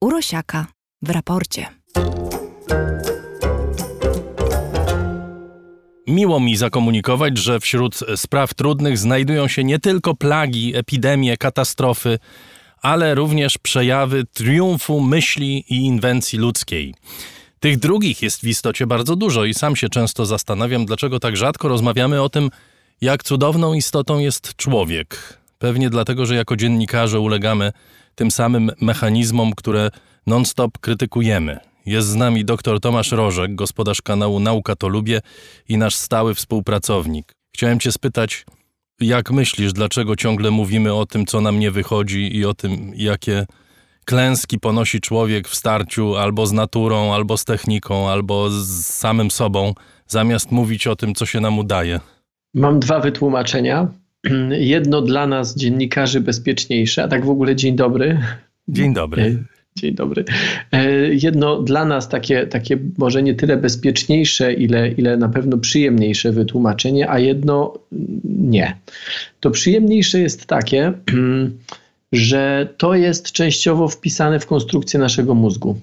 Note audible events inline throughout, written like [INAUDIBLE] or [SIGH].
Urosiaka w raporcie. Miło mi zakomunikować, że wśród spraw trudnych znajdują się nie tylko plagi, epidemie, katastrofy, ale również przejawy triumfu myśli i inwencji ludzkiej. Tych drugich jest w istocie bardzo dużo i sam się często zastanawiam, dlaczego tak rzadko rozmawiamy o tym, jak cudowną istotą jest człowiek. Pewnie dlatego, że jako dziennikarze ulegamy tym samym mechanizmom, które non-stop krytykujemy. Jest z nami dr Tomasz Rożek, gospodarz kanału Nauka to Lubię i nasz stały współpracownik. Chciałem Cię spytać, jak myślisz, dlaczego ciągle mówimy o tym, co nam nie wychodzi i o tym, jakie klęski ponosi człowiek w starciu albo z naturą, albo z techniką, albo z samym sobą, zamiast mówić o tym, co się nam udaje? Mam dwa wytłumaczenia. [CLEARS THROAT] Jedno dla nas, dziennikarzy, bezpieczniejsze, a tak w ogóle dzień dobry. Dzień dobry. Dzień dobry. E, jedno dla nas takie, takie może nie tyle bezpieczniejsze, ile, ile na pewno przyjemniejsze wytłumaczenie, a jedno nie. To przyjemniejsze jest takie, [CLEARS THROAT] że to jest częściowo wpisane w konstrukcję naszego mózgu.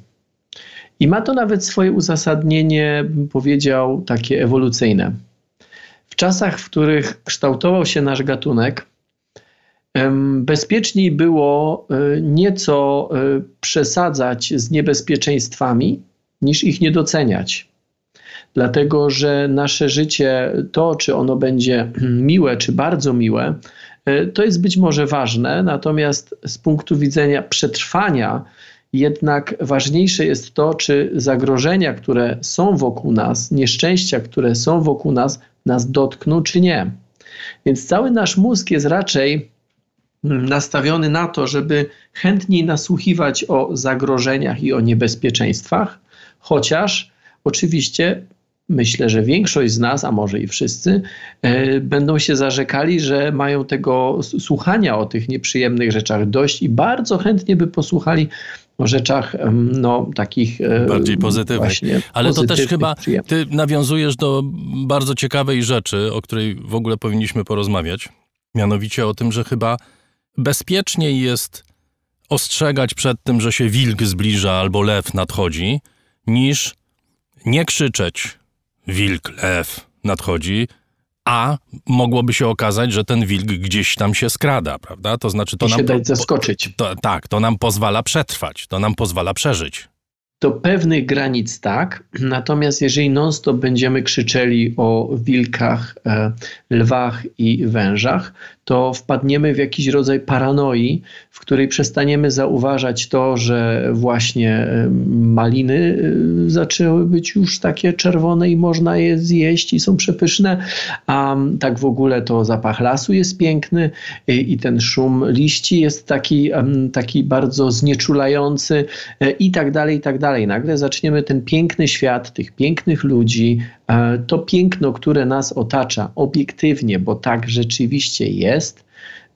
I ma to nawet swoje uzasadnienie, bym powiedział, takie ewolucyjne. Czasach, w których kształtował się nasz gatunek, bezpieczniej było e, nieco e, przesadzać z niebezpieczeństwami, niż ich nie doceniać. Dlatego, że nasze życie, to czy ono będzie [CLEARS THROAT] miłe, czy bardzo miłe, e, to jest być może ważne, natomiast z punktu widzenia przetrwania, jednak ważniejsze jest to, czy zagrożenia, które są wokół nas, nieszczęścia, które są wokół nas, nas dotkną, czy nie. Więc cały nasz mózg jest raczej nastawiony na to, żeby chętniej nasłuchiwać o zagrożeniach i o niebezpieczeństwach, chociaż oczywiście myślę, że większość z nas, a może i wszyscy, e, będą się zarzekali, że mają tego słuchania o tych nieprzyjemnych rzeczach dość i bardzo chętnie by posłuchali o rzeczach no, takich e, bardziej pozytywnych. Ale to też chyba ty nawiązujesz do bardzo ciekawej rzeczy, o której w ogóle powinniśmy porozmawiać. Mianowicie o tym, że chyba bezpieczniej jest ostrzegać przed tym, że się wilk zbliża albo lew nadchodzi, niż nie krzyczeć wilk, lew nadchodzi, a mogłoby się okazać, że ten wilk gdzieś tam się skrada, prawda? To znaczy to I nam się dać zaskoczyć. To, tak, to nam pozwala przetrwać, to nam pozwala przeżyć do pewnych granic tak, natomiast jeżeli non-stop będziemy krzyczeli o wilkach, e, lwach i wężach, to wpadniemy w jakiś rodzaj paranoi, w której przestaniemy zauważać to, że właśnie e, maliny e, zaczęły być już takie czerwone i można je zjeść i są przepyszne, a tak w ogóle to zapach lasu jest piękny i, ten szum liści jest taki, taki bardzo znieczulający i tak dalej, i tak dalej dalej. Nagle zaczniemy ten piękny świat, tych pięknych ludzi, e, to piękno, które nas otacza obiektywnie, bo tak rzeczywiście jest,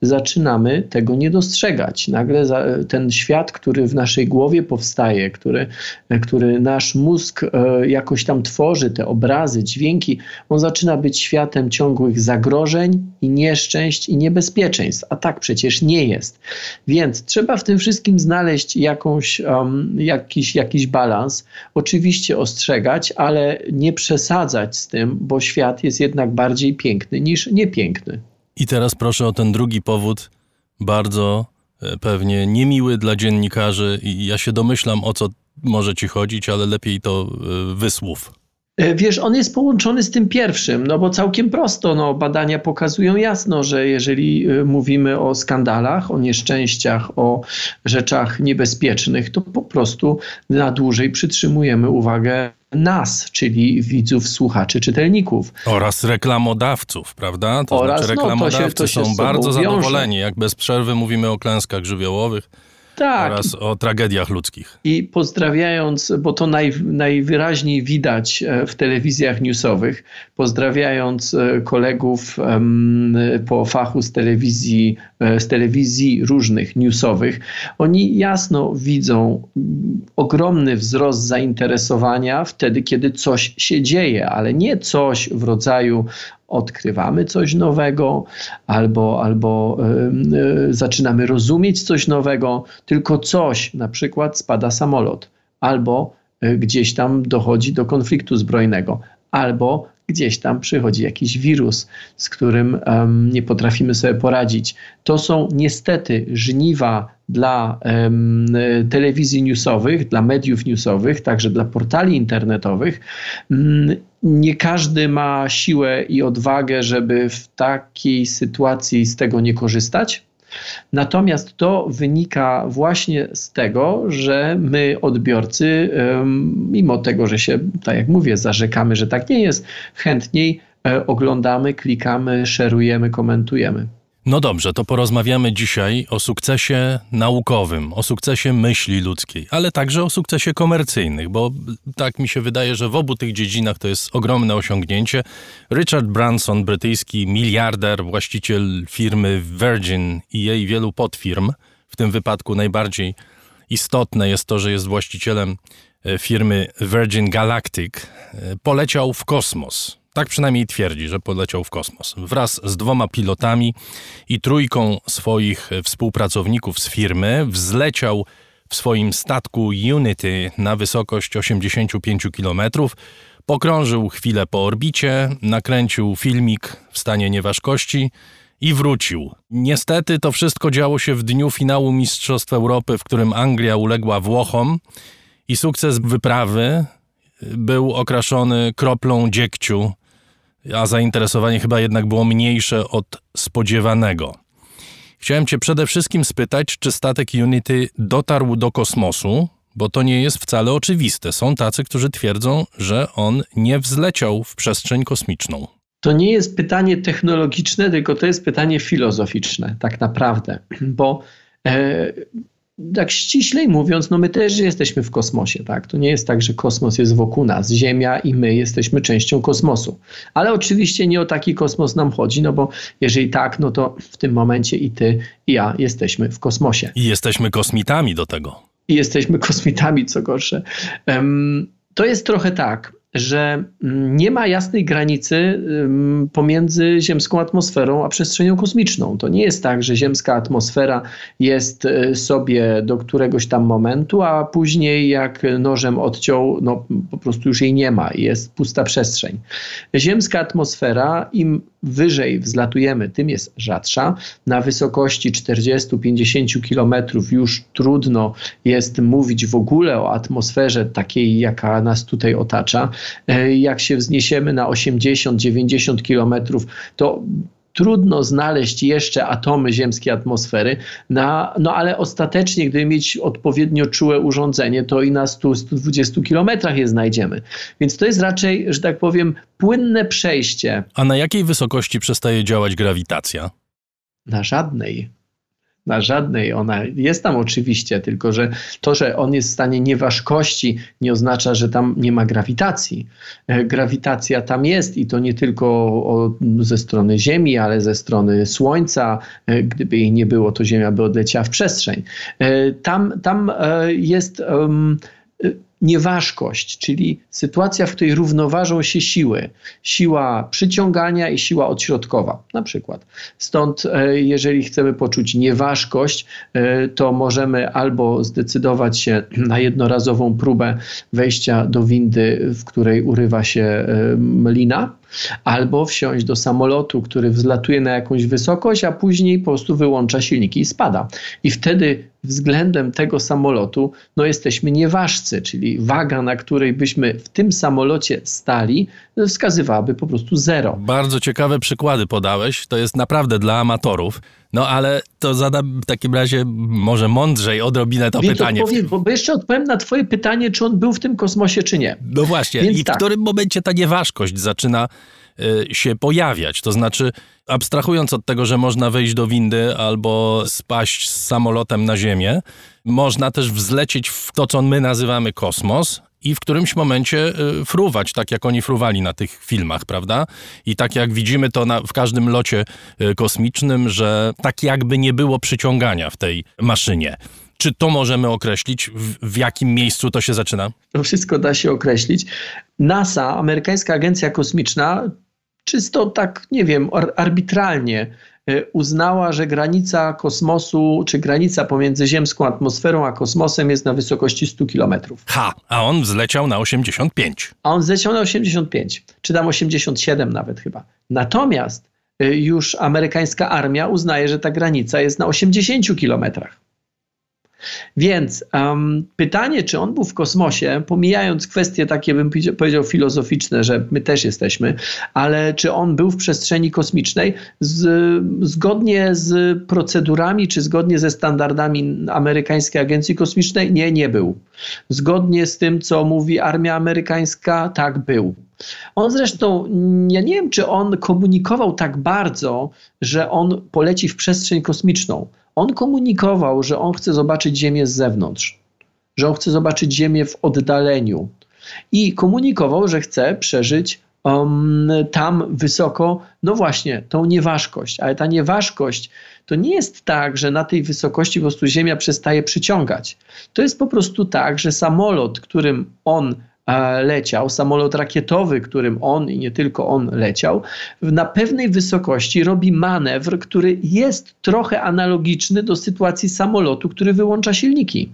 zaczynamy tego nie dostrzegać. Nagle ten świat, który w naszej głowie powstaje, który, który nasz mózg e, jakoś tam tworzy, te obrazy, dźwięki, on zaczyna być światem ciągłych zagrożeń i nieszczęść i niebezpieczeństw. A tak przecież nie jest. Więc trzeba w tym wszystkim znaleźć jakąś, um, jakiś, jakiś balans. Oczywiście ostrzegać, ale nie przesadzać z tym, bo świat jest jednak bardziej piękny niż niepiękny. I teraz proszę o ten drugi powód, bardzo e, pewnie niemiły dla dziennikarzy i ja się domyślam o co może ci chodzić, ale lepiej to e, wysłów. E, wiesz, on jest połączony z tym pierwszym, no bo całkiem prosto, no, badania pokazują jasno, że jeżeli mówimy o skandalach, o nieszczęściach, o rzeczach niebezpiecznych, to po prostu na dłużej przytrzymujemy uwagę nas, czyli widzów, słuchaczy, czytelników. Oraz reklamodawców, prawda? To Oraz, znaczy reklamodawcy no, to się, to się są bardzo wiąże. zadowoleni, jak bez przerwy mówimy o klęskach żywiołowych tak. oraz o tragediach ludzkich. I pozdrawiając, bo to naj, najwyraźniej widać e, w telewizjach newsowych, pozdrawiając e, kolegów po fachu z telewizji, e, z telewizji różnych newsowych, oni jasno widzą ogromny wzrost zainteresowania wtedy, kiedy coś się dzieje, ale nie coś w rodzaju odkrywamy coś nowego, albo, albo y, y, zaczynamy rozumieć coś nowego, tylko coś, na przykład spada samolot, albo y, gdzieś tam dochodzi do konfliktu zbrojnego, albo gdzieś tam przychodzi jakiś wirus, z którym nie potrafimy sobie poradzić. To są niestety żniwa dla telewizji newsowych, dla mediów newsowych, także dla portali internetowych. Um, nie każdy ma siłę i odwagę, żeby w takiej sytuacji z tego nie korzystać. Natomiast to wynika właśnie z tego, że my, odbiorcy, mimo tego, że się, tak jak mówię, zarzekamy, że tak nie jest, chętniej e, oglądamy, klikamy, szerujemy, komentujemy. No dobrze, to porozmawiamy dzisiaj o sukcesie naukowym, o sukcesie myśli ludzkiej, ale także o sukcesie komercyjnych, bo tak mi się wydaje, że w obu tych dziedzinach to jest ogromne osiągnięcie. Richard Branson, brytyjski miliarder, właściciel firmy Virgin i jej wielu podfirm, w tym wypadku najbardziej istotne jest to, że jest właścicielem e, firmy Virgin Galactic, e, poleciał w kosmos tak przynajmniej twierdzi, że poleciał w kosmos. Wraz z dwoma pilotami i trójką swoich współpracowników z firmy wzleciał w swoim statku Unity na wysokość 85 km, pokrążył chwilę po orbicie, nakręcił filmik w stanie nieważkości i wrócił. Niestety to wszystko działo się w dniu finału Mistrzostw Europy, w którym Anglia uległa Włochom i sukces wyprawy był okraszony kroplą dziegciu a zainteresowanie chyba jednak było mniejsze od spodziewanego. Chciałem Cię przede wszystkim spytać, czy statek Unity dotarł do kosmosu, bo to nie jest wcale oczywiste. Są tacy, którzy twierdzą, że on nie wzleciał w przestrzeń kosmiczną. To nie jest pytanie technologiczne, tylko to jest pytanie filozoficzne, tak naprawdę, bo e, tak ściślej mówiąc, no my też jesteśmy w kosmosie, tak? To nie jest tak, że kosmos jest wokół nas, Ziemia i my jesteśmy częścią kosmosu. Ale oczywiście nie o taki kosmos nam chodzi, no bo jeżeli tak, no to w tym momencie i ty, i ja jesteśmy w kosmosie. I jesteśmy kosmitami do tego. I jesteśmy kosmitami, co gorsze. Um, to jest trochę tak, że mm, nie ma jasnej granicy pomiędzy ziemską atmosferą a przestrzenią kosmiczną. To nie jest tak, że ziemska atmosfera jest e, sobie do któregoś tam momentu, a później jak nożem odciął, no po prostu już jej nie ma jest pusta przestrzeń. Ziemska atmosfera, im wyżej wzlatujemy, tym jest rzadsza. Na wysokości 40-50 kilometrów już trudno jest mówić w ogóle o atmosferze takiej, jaka nas tutaj otacza. E, jak się wzniesiemy na 80-90 kilometrów, to trudno znaleźć jeszcze atomy ziemskiej atmosfery, na, no ale ostatecznie, gdyby mieć odpowiednio czułe urządzenie, to i na 100-120 kilometrach je znajdziemy. Więc to jest raczej, że tak powiem, płynne przejście. A na jakiej wysokości przestaje działać grawitacja? Na żadnej na żadnej. Ona jest tam oczywiście, tylko że to, że on jest w stanie nieważkości, nie oznacza, że tam nie ma grawitacji. E, grawitacja tam jest i to nie tylko ze strony Ziemi, ale ze strony Słońca. E, gdyby jej nie było, to Ziemia by odleciała w przestrzeń. E, tam, tam jest. Nieważkość, czyli sytuacja, w której równoważą się siły. Siła przyciągania i siła odśrodkowa, na przykład. Stąd, e, jeżeli chcemy poczuć nieważkość, e, to możemy albo zdecydować się na jednorazową próbę wejścia do windy, w której urywa się e, lina, albo wsiąść do samolotu, który wzlatuje na jakąś wysokość, a później po prostu wyłącza silniki i spada. I wtedy względem tego samolotu no jesteśmy nieważcy, czyli waga, na której byśmy w tym samolocie stali, wskazywałaby po prostu zero. Bardzo ciekawe przykłady podałeś. To jest naprawdę dla amatorów. No ale to zadam w takim razie może mądrzej odrobinę to Więc pytanie. Odpowiem, bo jeszcze odpowiem na twoje pytanie, czy on był w tym kosmosie, czy nie. No właśnie. Więc I tak. w którym momencie ta nieważkość zaczyna y, się pojawiać? To znaczy, abstrahując od tego, że można wejść do windy albo spaść z samolotem na ziemię, można też wzlecieć w to, co my nazywamy kosmos, i w którymś momencie y, fruwać, tak jak oni fruwali na tych filmach, prawda? I tak jak widzimy to na, w każdym locie y, kosmicznym, że tak jakby nie było przyciągania w tej maszynie. Czy to możemy określić? W, w, jakim miejscu to się zaczyna? To wszystko da się określić. NASA, amerykańska agencja kosmiczna, czysto tak, nie wiem, arbitralnie uznała, że granica kosmosu, czy granica pomiędzy ziemską atmosferą a kosmosem jest na wysokości 100 kilometrów. Ha, a on zleciał na 85. A on zleciał na 85, czy tam 87 nawet chyba. Natomiast e, już amerykańska armia uznaje, że ta granica jest na 80 kilometrach. Więc um, pytanie, czy on był w kosmosie, pomijając kwestie takie, bym powiedział, filozoficzne, że my też jesteśmy, ale czy on był w przestrzeni kosmicznej z, zgodnie z procedurami, czy zgodnie ze standardami amerykańskiej agencji kosmicznej? Nie, nie był. Zgodnie z tym, co mówi armia amerykańska, tak był. On zresztą, ja nie wiem, czy on komunikował tak bardzo, że on poleci w przestrzeń kosmiczną. On komunikował, że on chce zobaczyć Ziemię z zewnątrz, że on chce zobaczyć Ziemię w oddaleniu i komunikował, że chce przeżyć um, tam wysoko, no właśnie, tą nieważkość. Ale ta nieważkość to nie jest tak, że na tej wysokości po prostu Ziemia przestaje przyciągać. To jest po prostu tak, że samolot, którym on leciał, samolot rakietowy, którym on i nie tylko on leciał, na pewnej wysokości robi manewr, który jest trochę analogiczny do sytuacji samolotu, który wyłącza silniki.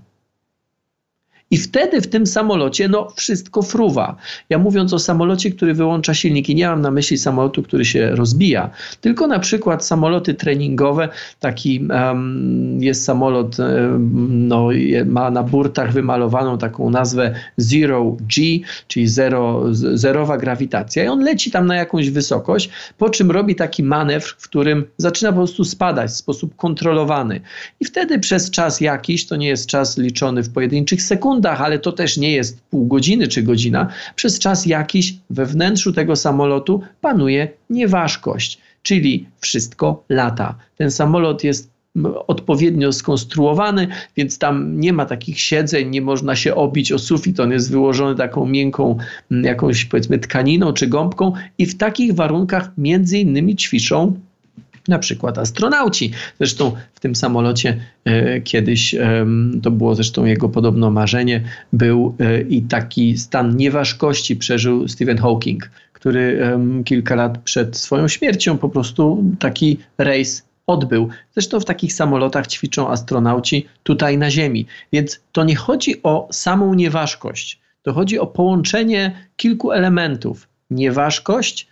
I wtedy w tym samolocie no, wszystko fruwa. Ja mówiąc o samolocie, który wyłącza silniki, nie mam na myśli samolotu, który się rozbija, tylko na przykład samoloty treningowe. Taki um, jest samolot, um, no, ma na burtach wymalowaną taką nazwę Zero G, czyli zero, zerowa grawitacja. I on leci tam na jakąś wysokość, po czym robi taki manewr, w którym zaczyna po prostu spadać w sposób kontrolowany. I wtedy przez czas jakiś, to nie jest czas liczony w pojedynczych sekundach, sekundach, ale to też nie jest pół godziny czy godzina, przez czas jakiś we wnętrzu tego samolotu panuje nieważkość, czyli wszystko lata. Ten samolot jest odpowiednio skonstruowany, więc tam nie ma takich siedzeń, nie można się obić o sufit, on jest wyłożony taką miękką jakąś powiedzmy tkaniną czy gąbką i w takich warunkach między innymi ćwiczą na przykład astronauci. Zresztą w tym samolocie e, kiedyś, e, to było zresztą jego podobno marzenie, był e, i taki stan nieważkości przeżył Stephen Hawking, który kilka lat przed swoją śmiercią po prostu taki rejs odbył. Zresztą w takich samolotach ćwiczą astronauci tutaj na Ziemi. Więc to nie chodzi o samą nieważkość. To chodzi o połączenie kilku elementów. Nieważkość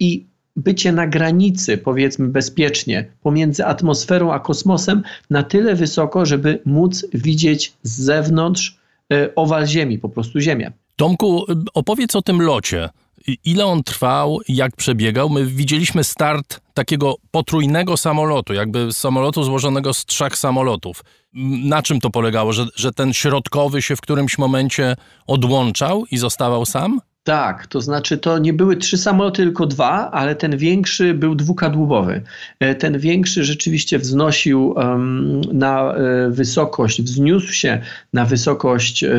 i bycie na granicy, powiedzmy bezpiecznie, pomiędzy atmosferą a kosmosem, na tyle wysoko, żeby móc widzieć z zewnątrz e, owal Ziemi, po prostu Ziemię. Tomku, opowiedz o tym locie. Ile on trwał, jak przebiegał? My widzieliśmy start takiego potrójnego samolotu, jakby samolotu złożonego z trzech samolotów. Na czym to polegało? Że, że ten środkowy się w którymś momencie odłączał i zostawał sam? Tak, to znaczy to nie były trzy samoloty, tylko dwa, ale ten większy był dwukadłubowy. E, ten większy rzeczywiście wznosił um, na e, wysokość, wzniósł się na wysokość e,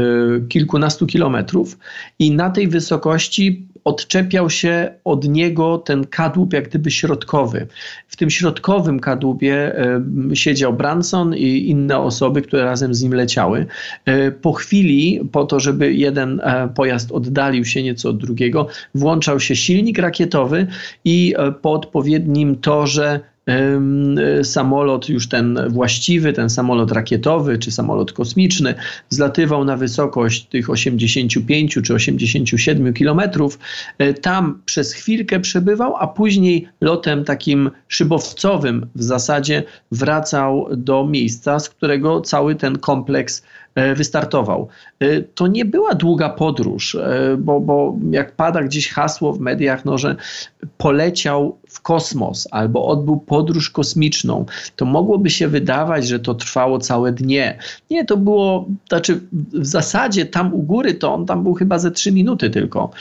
kilkunastu kilometrów i na tej wysokości odczepiał się od niego ten kadłub jak gdyby środkowy. W tym środkowym kadłubie e, siedział Branson i inne osoby, które razem z nim leciały. E, po chwili, po to, żeby jeden e, pojazd oddalił się nieco od drugiego, włączał się silnik rakietowy i po odpowiednim torze samolot już ten właściwy, ten samolot rakietowy czy samolot kosmiczny zlatywał na wysokość tych 85 czy 87 kilometrów. E, tam przez chwilkę przebywał, a później lotem takim szybowcowym w zasadzie wracał do miejsca, z którego cały ten kompleks E, wystartował. E, to nie była długa podróż, e, bo, bo jak pada gdzieś hasło w mediach, no, że poleciał w kosmos albo odbył podróż kosmiczną, to mogłoby się wydawać, że to trwało całe dnie. Nie, to było, znaczy w zasadzie tam u góry to on tam był chyba ze trzy minuty tylko,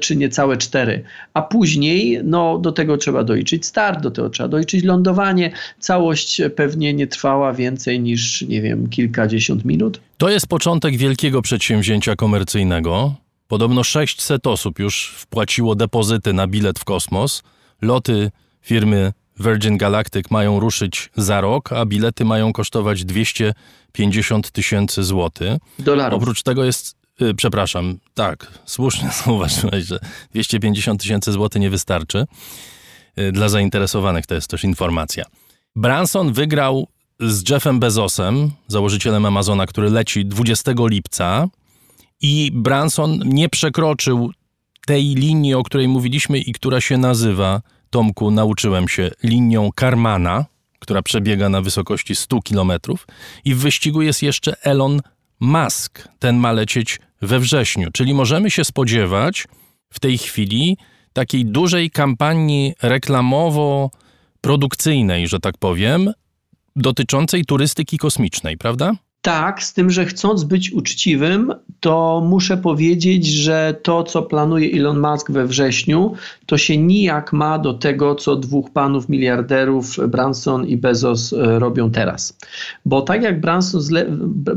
czy niecałe cztery. A później, no do tego trzeba doliczyć start, do tego trzeba doliczyć lądowanie. Całość pewnie nie trwała więcej niż, nie wiem, kilkadziesiąt minut. To jest początek wielkiego przedsięwzięcia komercyjnego. Podobno 600 osób już wpłaciło depozyty na bilet w kosmos. Loty firmy Virgin Galactic mają ruszyć za rok, a bilety mają kosztować 250 tysięcy złotych. Dolarów. Oprócz tego jest Yy, przepraszam, tak, słusznie [LAUGHS] zauważyłeś, że 250 tysięcy złotych nie wystarczy. Yy, dla zainteresowanych to jest też informacja. Branson wygrał z Jeffem Bezosem, założycielem Amazona, który leci 20 lipca i Branson nie przekroczył tej linii, o której mówiliśmy i która się nazywa, Tomku, nauczyłem się, linią Karmana, która przebiega na wysokości 100 km i w wyścigu jest jeszcze Elon Musk. Ten ma lecieć we wrześniu, czyli możemy się spodziewać w tej chwili takiej dużej kampanii reklamowo-produkcyjnej, że tak powiem, dotyczącej turystyki kosmicznej, prawda? Tak, z tym, że chcąc być uczciwym, to muszę powiedzieć, że to, co planuje Elon Musk we wrześniu, to się nijak ma do tego, co dwóch panów miliarderów, Branson i Bezos, e, robią teraz. Bo tak jak Branson, zle,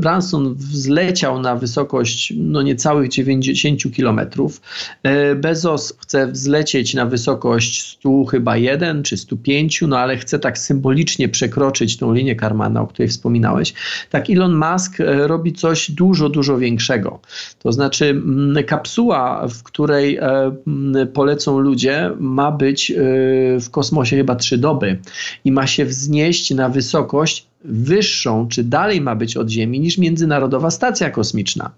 Branson wzleciał na wysokość no niecałych 90 kilometrów, e, Bezos chce wzlecieć na wysokość 100 chyba 1 czy 105, no ale chce tak symbolicznie przekroczyć tą linię Karmana, o której wspominałeś. Tak Elon Musk e, robi coś dużo, dużo większego. To znaczy, mm, kapsuła, w której e, mm, polecą ludzie, ma być e, w kosmosie chyba trzy doby i ma się wznieść na wysokość wyższą, czy dalej ma być od Ziemi niż Międzynarodowa Stacja Kosmiczna.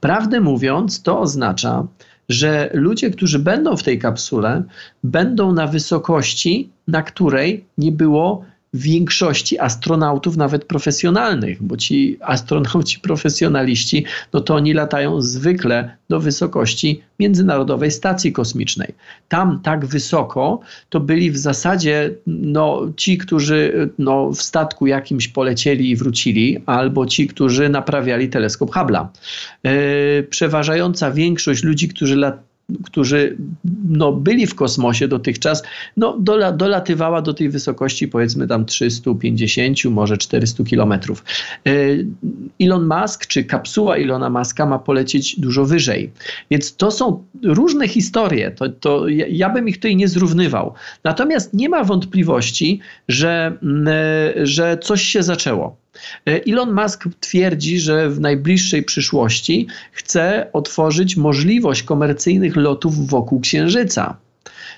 Prawdę mówiąc, to oznacza, że ludzie, którzy będą w tej kapsule, będą na wysokości, na której nie było większości astronautów, nawet profesjonalnych, bo ci astronauci profesjonaliści, no to oni latają zwykle do wysokości Międzynarodowej Stacji Kosmicznej. Tam tak wysoko to byli w zasadzie no, ci, którzy no, w statku jakimś polecieli i wrócili, albo ci, którzy naprawiali teleskop Hubble'a. Yy, przeważająca większość ludzi, którzy lat, którzy no, byli w kosmosie dotychczas, no, dola, dolatywała do tej wysokości powiedzmy tam 350, może 400 kilometrów. E, Elon Musk, czy kapsuła Elona Muska ma polecieć dużo wyżej. Więc to są różne historie, to, to ja, ja bym ich tutaj nie zrównywał. Natomiast nie ma wątpliwości, że, e, że coś się zaczęło. E, Elon Musk twierdzi, że w najbliższej przyszłości chce otworzyć możliwość komercyjnych lotów wokół Księżyca.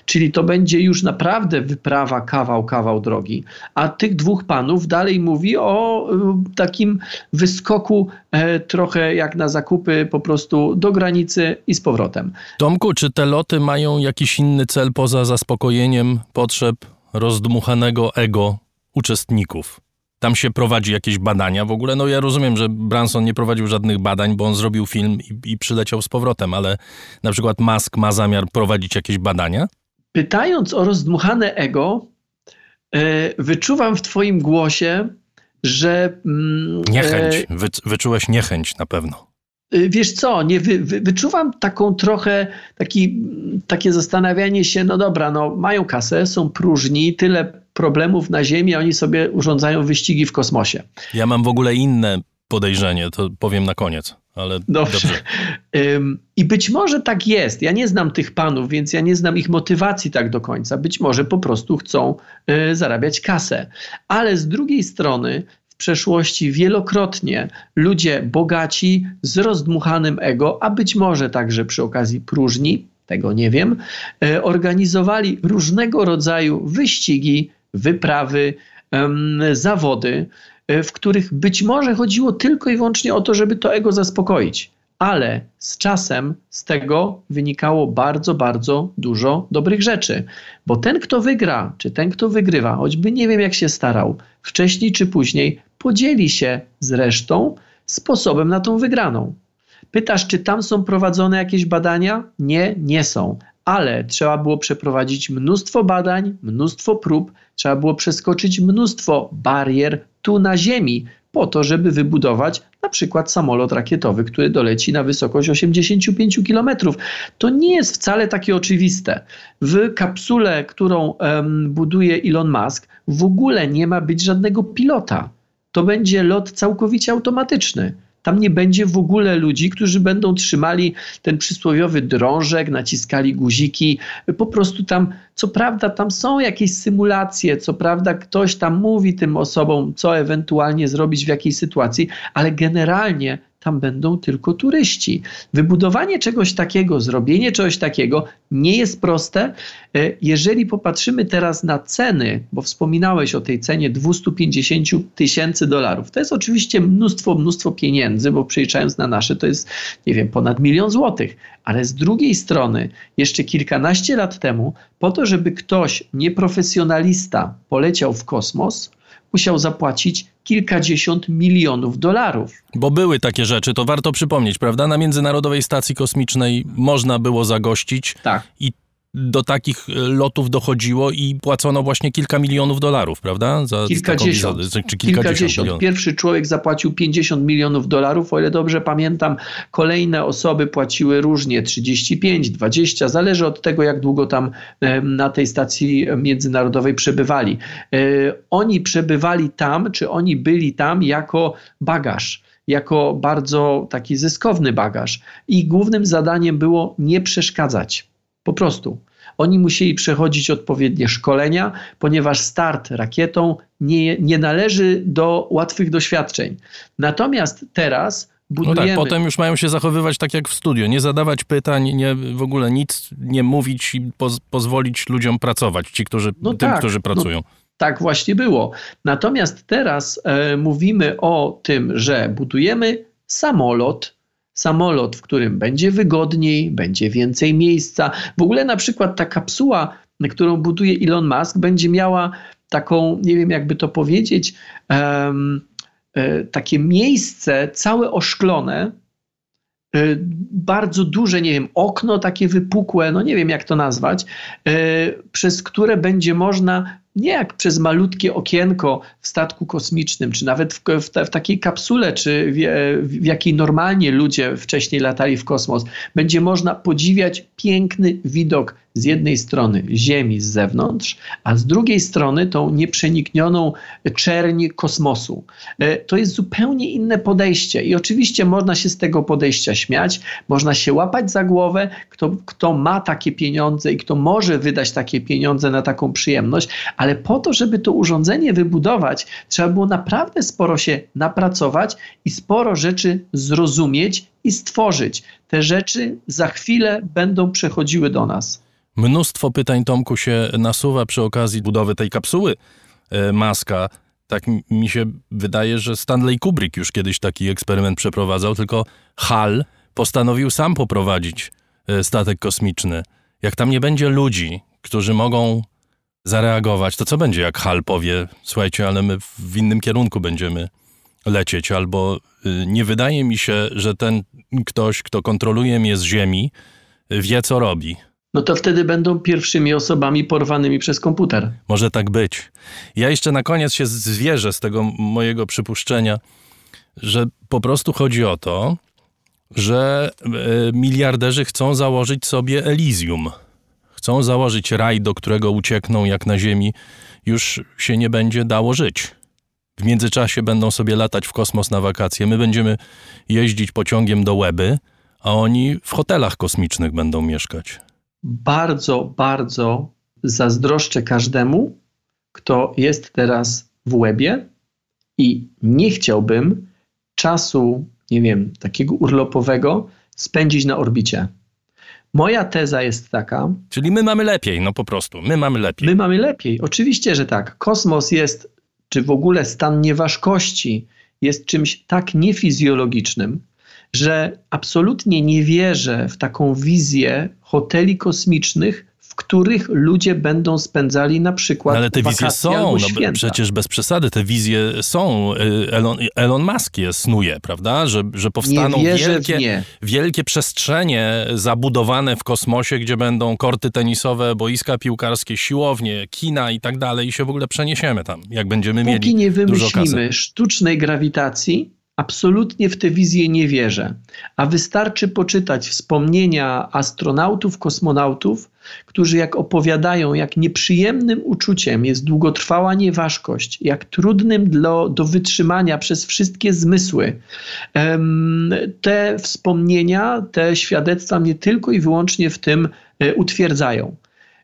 Czyli to będzie już naprawdę wyprawa kawał, kawał drogi. A tych dwóch panów dalej mówi o e, takim wyskoku e, trochę jak na zakupy po prostu do granicy i z powrotem. Tomku, czy te loty mają jakiś inny cel poza zaspokojeniem potrzeb rozdmuchanego ego uczestników? Tam się prowadzi jakieś badania w ogóle. No ja rozumiem, że Branson nie prowadził żadnych badań, bo on zrobił film i, i przyleciał z powrotem, ale na przykład Musk ma zamiar prowadzić jakieś badania? Pytając o rozdmuchane ego, yy, wyczuwam w twoim głosie, że... Yy, niechęć. Wy, wyczułeś niechęć na pewno. E, wiesz co, nie, wy, wy, wyczuwam taką trochę, taki, takie zastanawianie się, no dobra, no mają kasę, są próżni, tyle problemów na Ziemi, a oni sobie urządzają wyścigi w kosmosie. Ja mam w ogóle inne podejrzenie, to powiem na koniec. Ale dobrze. dobrze. I być może tak jest. Ja nie znam tych panów, więc ja nie znam ich motywacji tak do końca. Być może po prostu chcą y, zarabiać kasę. Ale z drugiej strony w przeszłości wielokrotnie ludzie bogaci z rozdmuchanym ego, a być może także przy okazji próżni, tego nie wiem, y, organizowali różnego rodzaju wyścigi wyprawy, zawody, e, w których być może chodziło tylko i wyłącznie o to, żeby to ego zaspokoić. Ale z czasem z tego wynikało bardzo, bardzo dużo dobrych rzeczy. Bo ten, kto wygra, czy ten, kto wygrywa, choćby nie wiem, jak się starał, wcześniej czy później podzieli się z resztą sposobem na tą wygraną. Pytasz, czy tam są prowadzone jakieś badania? Nie, nie są ale trzeba było przeprowadzić mnóstwo badań, mnóstwo prób, trzeba było przeskoczyć mnóstwo barier tu na Ziemi, po to, żeby wybudować na przykład samolot rakietowy, który doleci na wysokość 85 km. To nie jest wcale takie oczywiste. W kapsule, którą um, buduje Elon Musk, w ogóle nie ma być żadnego pilota. To będzie lot całkowicie automatyczny. Tam nie będzie w ogóle ludzi, którzy będą trzymali ten przysłowiowy drążek, naciskali guziki. Po prostu tam, co prawda, tam są jakieś symulacje, co prawda, ktoś tam mówi tym osobom, co ewentualnie zrobić w jakiej sytuacji, ale generalnie tam będą tylko turyści. Wybudowanie czegoś takiego, zrobienie czegoś takiego nie jest proste. E, jeżeli popatrzymy teraz na ceny, bo wspominałeś o tej cenie 250 tysięcy dolarów, to jest oczywiście mnóstwo, mnóstwo pieniędzy, bo przeliczając na nasze to jest, nie wiem, ponad milion złotych. Ale z drugiej strony, jeszcze kilkanaście lat temu, po to, żeby ktoś nieprofesjonalista poleciał w kosmos, musiał zapłacić kilkadziesiąt milionów dolarów. Bo były takie rzeczy, to warto przypomnieć, prawda? Na Międzynarodowej Stacji Kosmicznej można było zagościć tak. i do takich e, lotów dochodziło i płacono właśnie kilka milionów dolarów, prawda? Za kilkadziesiąt. Wizę, czy kilkadziesiąt. kilkadziesiąt. Pierwszy człowiek zapłacił 50 milionów dolarów, o ile dobrze pamiętam. Kolejne osoby płaciły różnie, 35, 20, zależy od tego, jak długo tam na tej stacji międzynarodowej przebywali. E, oni przebywali tam, czy oni byli tam jako bagaż jako bardzo taki zyskowny bagaż. I głównym zadaniem było nie przeszkadzać. Po prostu. Oni musieli przechodzić odpowiednie szkolenia, ponieważ start rakietą nie, nie należy do łatwych doświadczeń. Natomiast teraz budujemy... No tak, potem już mają się zachowywać tak jak w studio, nie zadawać pytań, nie, w ogóle nic nie mówić i poz, pozwolić ludziom pracować, ci, którzy, no tym, tak, którzy no pracują. No, tak właśnie było. Natomiast teraz e, mówimy o tym, że budujemy samolot, samolot, w którym będzie wygodniej, będzie więcej miejsca. W ogóle na przykład ta kapsuła, którą buduje Elon Musk, będzie miała taką, nie wiem jakby to powiedzieć, um, takie miejsce całe oszklone, e, bardzo duże, nie wiem, okno takie wypukłe, no nie wiem jak to nazwać, e, przez które będzie można nie jak przez malutkie okienko w statku kosmicznym, czy nawet w, w, w takiej kapsule, czy w, w, jakiej normalnie ludzie wcześniej latali w kosmos, będzie można podziwiać piękny widok z jednej strony Ziemi z zewnątrz, a z drugiej strony tą nieprzeniknioną czerń kosmosu. E, to jest zupełnie inne podejście i oczywiście można się z tego podejścia śmiać, można się łapać za głowę, kto, kto ma takie pieniądze i kto może wydać takie pieniądze na taką przyjemność, ale po to, żeby to urządzenie wybudować, trzeba było naprawdę sporo się napracować i sporo rzeczy zrozumieć i stworzyć. Te rzeczy za chwilę będą przechodziły do nas. Mnóstwo pytań Tomku się nasuwa przy okazji budowy tej kapsuły e, Maska. Tak mi się wydaje, że Stanley Kubrick już kiedyś taki eksperyment przeprowadzał, tylko Hal postanowił sam poprowadzić e, statek kosmiczny. Jak tam nie będzie ludzi, którzy mogą zareagować, to co będzie, jak Hal powie, słuchajcie, ale my w innym kierunku będziemy lecieć, albo y, nie wydaje mi się, że ten ktoś, kto kontroluje mnie z ziemi, wie, co robi no to wtedy będą pierwszymi osobami porwanymi przez komputer. Może tak być. Ja jeszcze na koniec się zwierzę z tego mojego przypuszczenia, że po prostu chodzi o to, że e, miliarderzy chcą założyć sobie Elysium. Chcą założyć raj, do którego uciekną, jak na Ziemi już się nie będzie dało żyć. W międzyczasie będą sobie latać w kosmos na wakacje. My będziemy jeździć pociągiem do Łeby, a oni w hotelach kosmicznych będą mieszkać bardzo, bardzo zazdroszczę każdemu, kto jest teraz w łebie i nie chciałbym czasu, nie wiem, takiego urlopowego spędzić na orbicie. Moja teza jest taka. Czyli my mamy lepiej, no po prostu. My mamy lepiej. My mamy lepiej. Oczywiście, że tak. Kosmos jest, czy w ogóle stan nieważkości jest czymś tak niefizjologicznym, że absolutnie nie wierzę w taką wizję hoteli kosmicznych, w których ludzie będą spędzali na przykład no, Ale te wizje są, no, przecież bez przesady, te wizje są. Y, Elon, Elon Musk je snuje, prawda? Że, że powstaną wielkie, wielkie przestrzenie zabudowane w kosmosie, gdzie będą korty tenisowe, boiska piłkarskie, siłownie, kina i tak dalej i się w ogóle przeniesiemy tam, jak będziemy Póki mieli Póki nie wymyślimy sztucznej grawitacji, Absolutnie w tę wizję nie wierzę, a wystarczy poczytać wspomnienia astronautów, kosmonautów, którzy jak opowiadają, jak nieprzyjemnym uczuciem jest długotrwała nieważkość, jak trudnym do, do wytrzymania przez wszystkie zmysły. Te wspomnienia, te świadectwa mnie tylko i wyłącznie w tym e, utwierdzają.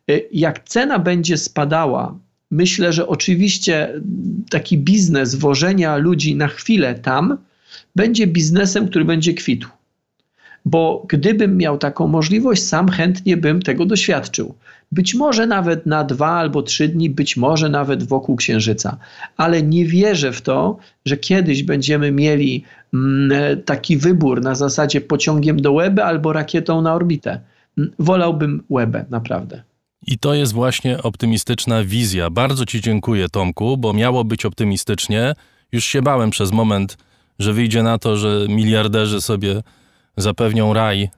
E, jak cena będzie spadała, myślę, że oczywiście taki biznes wożenia ludzi na chwilę tam będzie biznesem, który będzie kwitł. Bo gdybym miał taką możliwość, sam chętnie bym tego doświadczył. Być może nawet na dwa albo trzy dni, być może nawet wokół Księżyca, ale nie wierzę w to, że kiedyś będziemy mieli mm, taki wybór na zasadzie pociągiem do Łeby albo rakietą na orbitę. Wolałbym Łebę, naprawdę. I to jest właśnie optymistyczna wizja. Bardzo Ci dziękuję, Tomku, bo miało być optymistycznie. Już się bałem przez moment, że wyjdzie na to, że miliarderzy sobie zapewnią raj,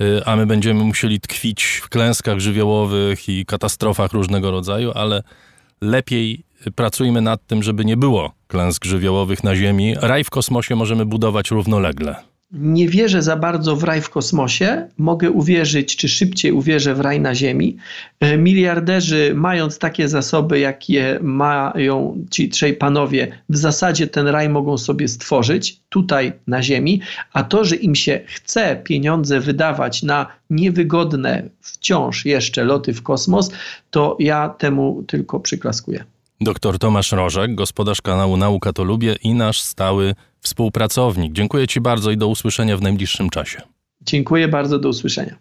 y, a my będziemy musieli tkwić w klęskach żywiołowych i katastrofach różnego rodzaju, ale lepiej pracujmy nad tym, żeby nie było klęsk żywiołowych na Ziemi. Raj w kosmosie możemy budować równolegle nie wierzę za bardzo w raj w kosmosie, mogę uwierzyć, czy szybciej uwierzę w raj na Ziemi. E, miliarderzy, mając takie zasoby, jakie mają ci trzej panowie, w zasadzie ten raj mogą sobie stworzyć tutaj na Ziemi, a to, że im się chce pieniądze wydawać na niewygodne wciąż jeszcze loty w kosmos, to ja temu tylko przyklaskuję. Doktor Tomasz Rożek, gospodarz kanału Nauka to Lubię i nasz stały współpracownik. Dziękuję Ci bardzo i do usłyszenia w najbliższym czasie. Dziękuję bardzo, do usłyszenia.